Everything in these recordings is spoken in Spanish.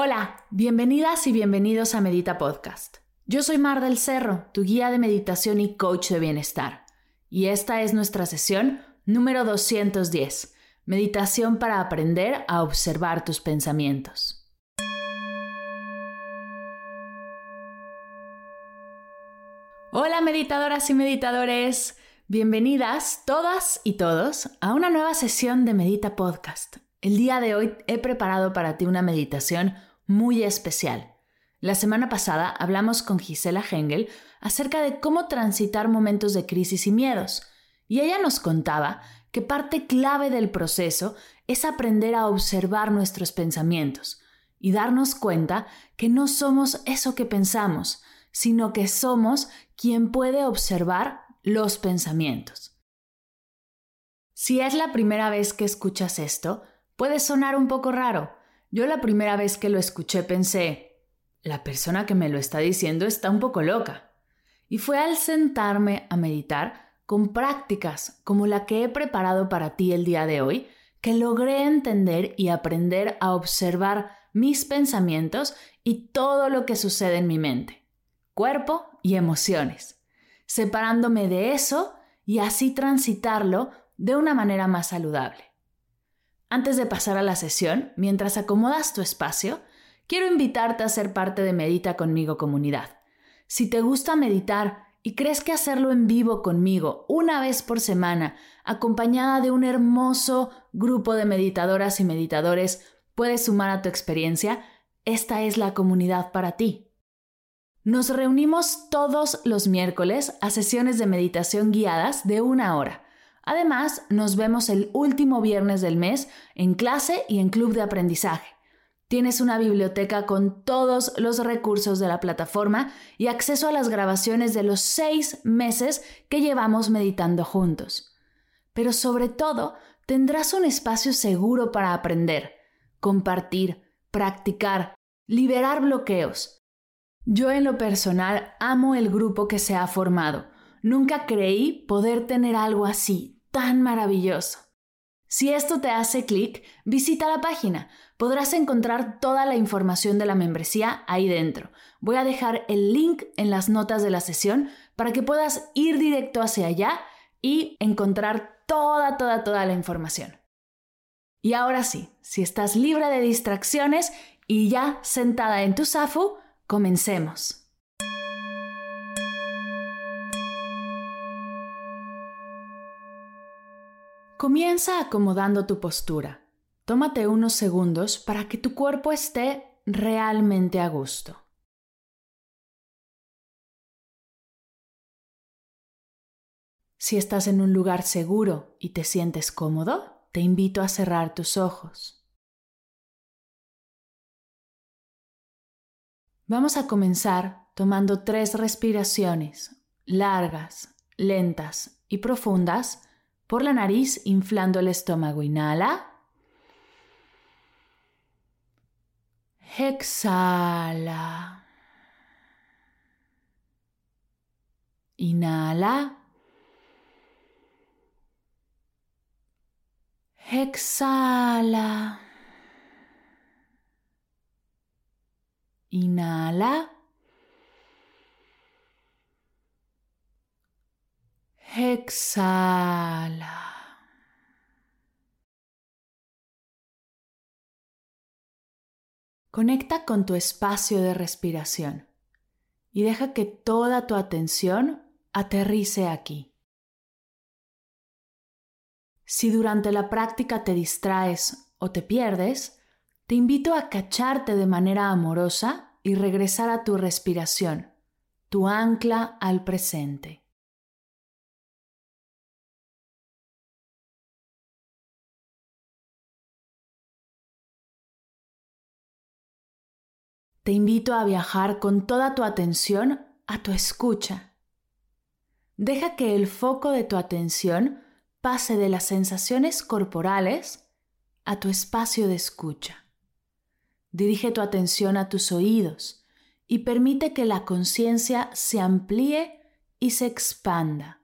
Hola, bienvenidas y bienvenidos a Medita Podcast. Yo soy Mar del Cerro, tu guía de meditación y coach de bienestar. Y esta es nuestra sesión número 210, Meditación para aprender a observar tus pensamientos. Hola meditadoras y meditadores, bienvenidas todas y todos a una nueva sesión de Medita Podcast. El día de hoy he preparado para ti una meditación muy especial. La semana pasada hablamos con Gisela Hengel acerca de cómo transitar momentos de crisis y miedos, y ella nos contaba que parte clave del proceso es aprender a observar nuestros pensamientos y darnos cuenta que no somos eso que pensamos, sino que somos quien puede observar los pensamientos. Si es la primera vez que escuchas esto, puede sonar un poco raro. Yo la primera vez que lo escuché pensé, la persona que me lo está diciendo está un poco loca. Y fue al sentarme a meditar con prácticas como la que he preparado para ti el día de hoy, que logré entender y aprender a observar mis pensamientos y todo lo que sucede en mi mente cuerpo y emociones, separándome de eso y así transitarlo de una manera más saludable. Antes de pasar a la sesión, mientras acomodas tu espacio, quiero invitarte a ser parte de Medita conmigo comunidad. Si te gusta meditar y crees que hacerlo en vivo conmigo una vez por semana, acompañada de un hermoso grupo de meditadoras y meditadores, puede sumar a tu experiencia, esta es la comunidad para ti. Nos reunimos todos los miércoles a sesiones de meditación guiadas de una hora. Además, nos vemos el último viernes del mes en clase y en club de aprendizaje. Tienes una biblioteca con todos los recursos de la plataforma y acceso a las grabaciones de los seis meses que llevamos meditando juntos. Pero sobre todo, tendrás un espacio seguro para aprender, compartir, practicar, liberar bloqueos yo en lo personal amo el grupo que se ha formado. Nunca creí poder tener algo así, tan maravilloso. Si esto te hace clic, visita la página. Podrás encontrar toda la información de la membresía ahí dentro. Voy a dejar el link en las notas de la sesión para que puedas ir directo hacia allá y encontrar toda, toda, toda la información. Y ahora sí, si estás libre de distracciones y ya sentada en tu zafu, Comencemos. Comienza acomodando tu postura. Tómate unos segundos para que tu cuerpo esté realmente a gusto. Si estás en un lugar seguro y te sientes cómodo, te invito a cerrar tus ojos. Vamos a comenzar tomando tres respiraciones largas, lentas y profundas por la nariz inflando el estómago. Inhala. Exhala. Inhala. Exhala. Inhala. Exhala. Conecta con tu espacio de respiración y deja que toda tu atención aterrice aquí. Si durante la práctica te distraes o te pierdes, te invito a cacharte de manera amorosa y regresar a tu respiración, tu ancla al presente. Te invito a viajar con toda tu atención a tu escucha. Deja que el foco de tu atención pase de las sensaciones corporales a tu espacio de escucha. Dirige tu atención a tus oídos y permite que la conciencia se amplíe y se expanda,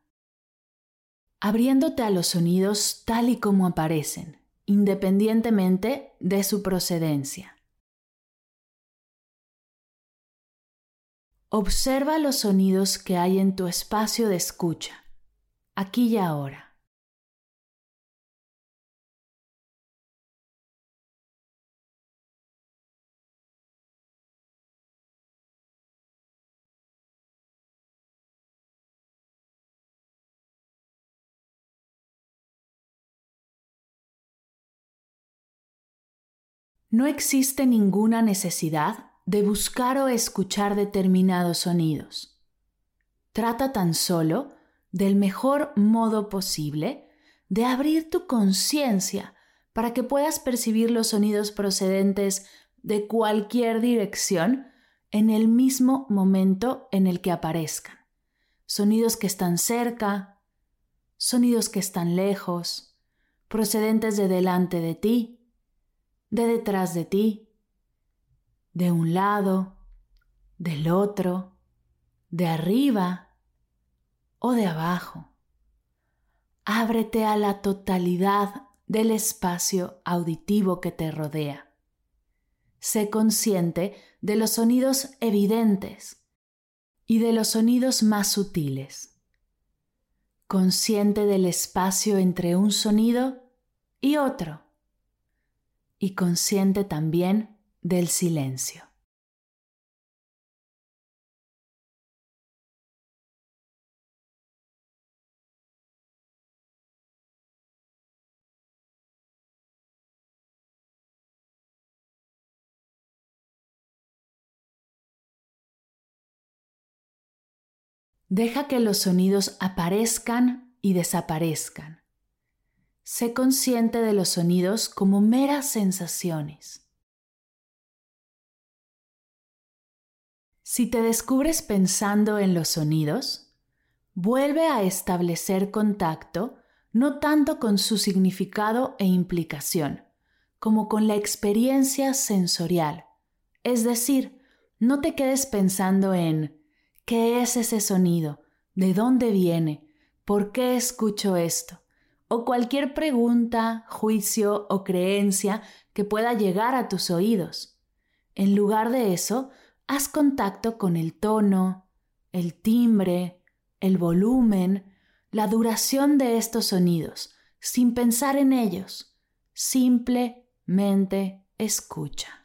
abriéndote a los sonidos tal y como aparecen, independientemente de su procedencia. Observa los sonidos que hay en tu espacio de escucha, aquí y ahora. No existe ninguna necesidad de buscar o escuchar determinados sonidos. Trata tan solo, del mejor modo posible, de abrir tu conciencia para que puedas percibir los sonidos procedentes de cualquier dirección en el mismo momento en el que aparezcan. Sonidos que están cerca, sonidos que están lejos, procedentes de delante de ti, de detrás de ti, de un lado, del otro, de arriba o de abajo. Ábrete a la totalidad del espacio auditivo que te rodea. Sé consciente de los sonidos evidentes y de los sonidos más sutiles. Consciente del espacio entre un sonido y otro. Y consciente también del silencio. Deja que los sonidos aparezcan y desaparezcan. Sé consciente de los sonidos como meras sensaciones. Si te descubres pensando en los sonidos, vuelve a establecer contacto no tanto con su significado e implicación, como con la experiencia sensorial. Es decir, no te quedes pensando en ¿qué es ese sonido? ¿De dónde viene? ¿Por qué escucho esto? O cualquier pregunta, juicio o creencia que pueda llegar a tus oídos. En lugar de eso, haz contacto con el tono, el timbre, el volumen, la duración de estos sonidos, sin pensar en ellos. Simplemente escucha.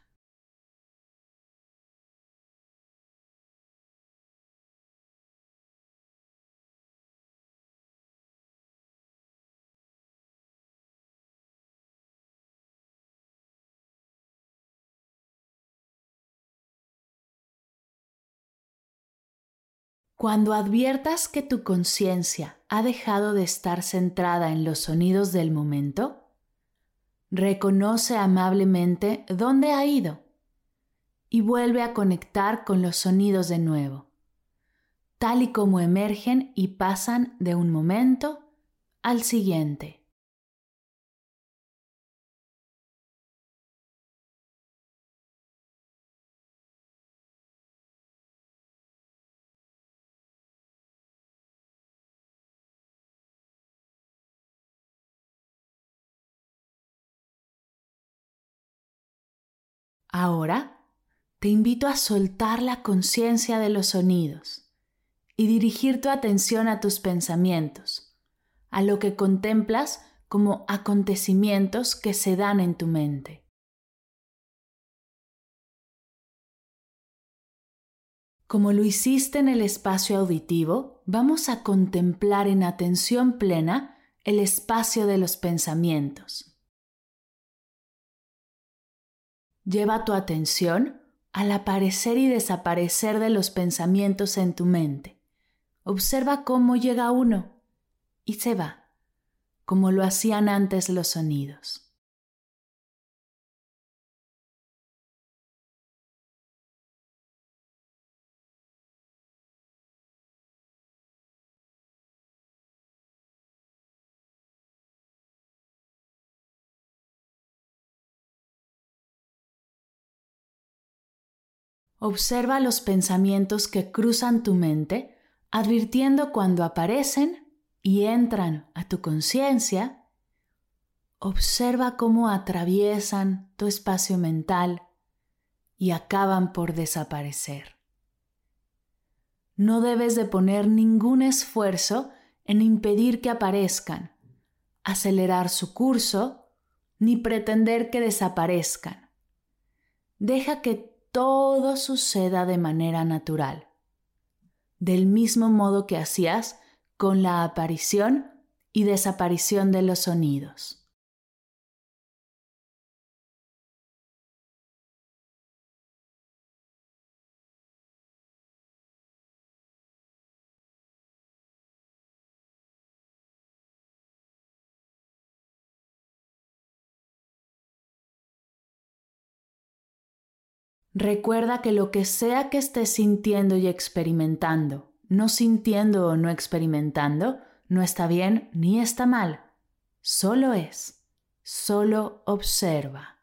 Cuando adviertas que tu conciencia ha dejado de estar centrada en los sonidos del momento, reconoce amablemente dónde ha ido y vuelve a conectar con los sonidos de nuevo, tal y como emergen y pasan de un momento al siguiente. Ahora te invito a soltar la conciencia de los sonidos y dirigir tu atención a tus pensamientos, a lo que contemplas como acontecimientos que se dan en tu mente. Como lo hiciste en el espacio auditivo, vamos a contemplar en atención plena el espacio de los pensamientos. Lleva tu atención al aparecer y desaparecer de los pensamientos en tu mente. Observa cómo llega uno y se va, como lo hacían antes los sonidos. Observa los pensamientos que cruzan tu mente, advirtiendo cuando aparecen y entran a tu conciencia. Observa cómo atraviesan tu espacio mental y acaban por desaparecer. No debes de poner ningún esfuerzo en impedir que aparezcan, acelerar su curso, ni pretender que desaparezcan. Deja que todo suceda de manera natural, del mismo modo que hacías con la aparición y desaparición de los sonidos. Recuerda que lo que sea que estés sintiendo y experimentando, no sintiendo o no experimentando, no está bien ni está mal. Solo es. Solo observa.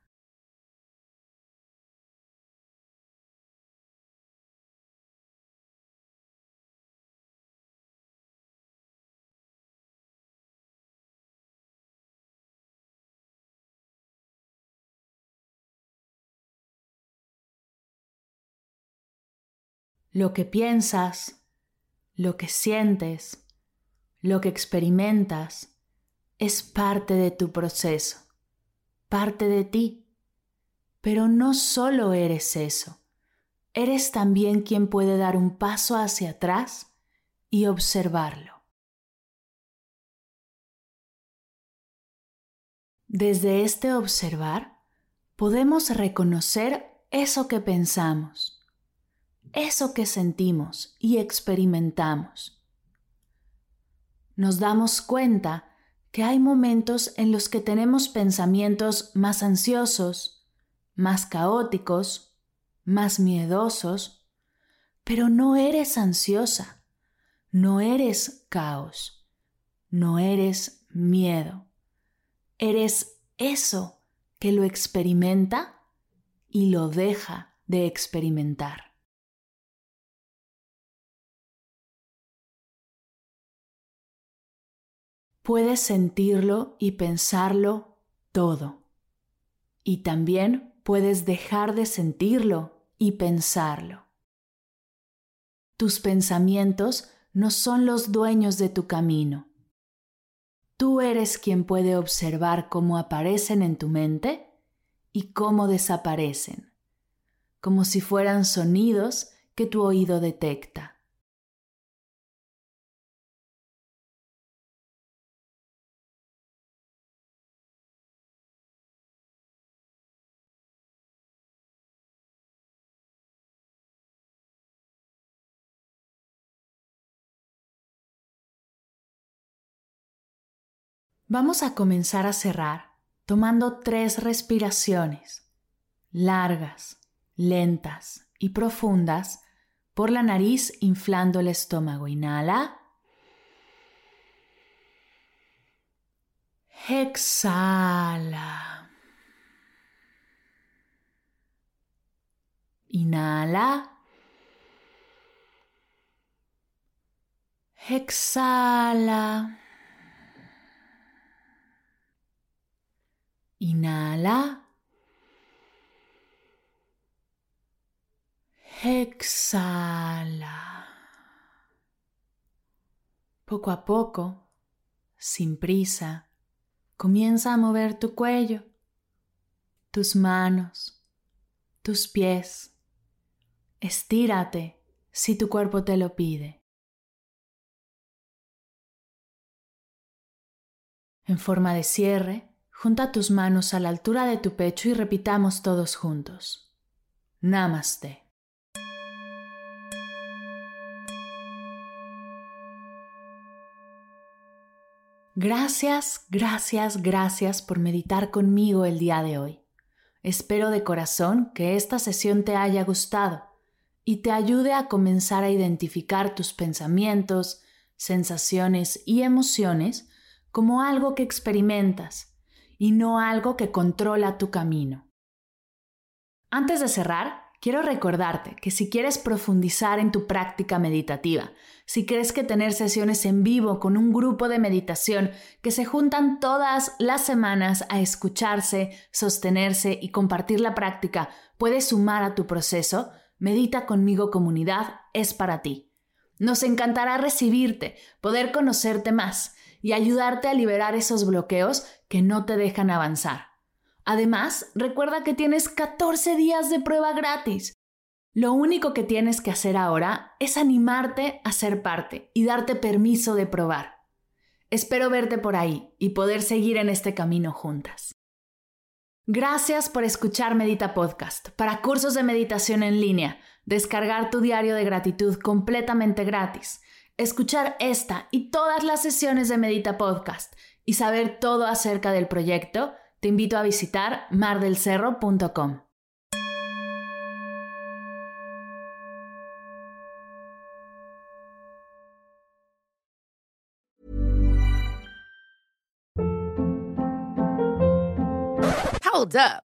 Lo que piensas, lo que sientes, lo que experimentas, es parte de tu proceso, parte de ti. Pero no solo eres eso, eres también quien puede dar un paso hacia atrás y observarlo. Desde este observar podemos reconocer eso que pensamos eso que sentimos y experimentamos. Nos damos cuenta que hay momentos en los que tenemos pensamientos más ansiosos, más caóticos, más miedosos, pero no eres ansiosa, no eres caos, no eres miedo, eres eso que lo experimenta y lo deja de experimentar. Puedes sentirlo y pensarlo todo. Y también puedes dejar de sentirlo y pensarlo. Tus pensamientos no son los dueños de tu camino. Tú eres quien puede observar cómo aparecen en tu mente y cómo desaparecen, como si fueran sonidos que tu oído detecta. Vamos a comenzar a cerrar tomando tres respiraciones largas, lentas y profundas por la nariz inflando el estómago. Inhala. Exhala. Inhala. Exhala. Inhala. Exhala. Poco a poco, sin prisa, comienza a mover tu cuello, tus manos, tus pies. Estírate si tu cuerpo te lo pide. En forma de cierre, Junta tus manos a la altura de tu pecho y repitamos todos juntos. Namaste. Gracias, gracias, gracias por meditar conmigo el día de hoy. Espero de corazón que esta sesión te haya gustado y te ayude a comenzar a identificar tus pensamientos, sensaciones y emociones como algo que experimentas y no algo que controla tu camino. Antes de cerrar, quiero recordarte que si quieres profundizar en tu práctica meditativa, si crees que tener sesiones en vivo con un grupo de meditación que se juntan todas las semanas a escucharse, sostenerse y compartir la práctica puede sumar a tu proceso, Medita conmigo comunidad es para ti. Nos encantará recibirte, poder conocerte más y ayudarte a liberar esos bloqueos que no te dejan avanzar. Además, recuerda que tienes 14 días de prueba gratis. Lo único que tienes que hacer ahora es animarte a ser parte y darte permiso de probar. Espero verte por ahí y poder seguir en este camino juntas. Gracias por escuchar Medita Podcast. Para cursos de meditación en línea, descargar tu diario de gratitud completamente gratis, escuchar esta y todas las sesiones de Medita Podcast y saber todo acerca del proyecto, te invito a visitar mardelcerro.com. Hold up.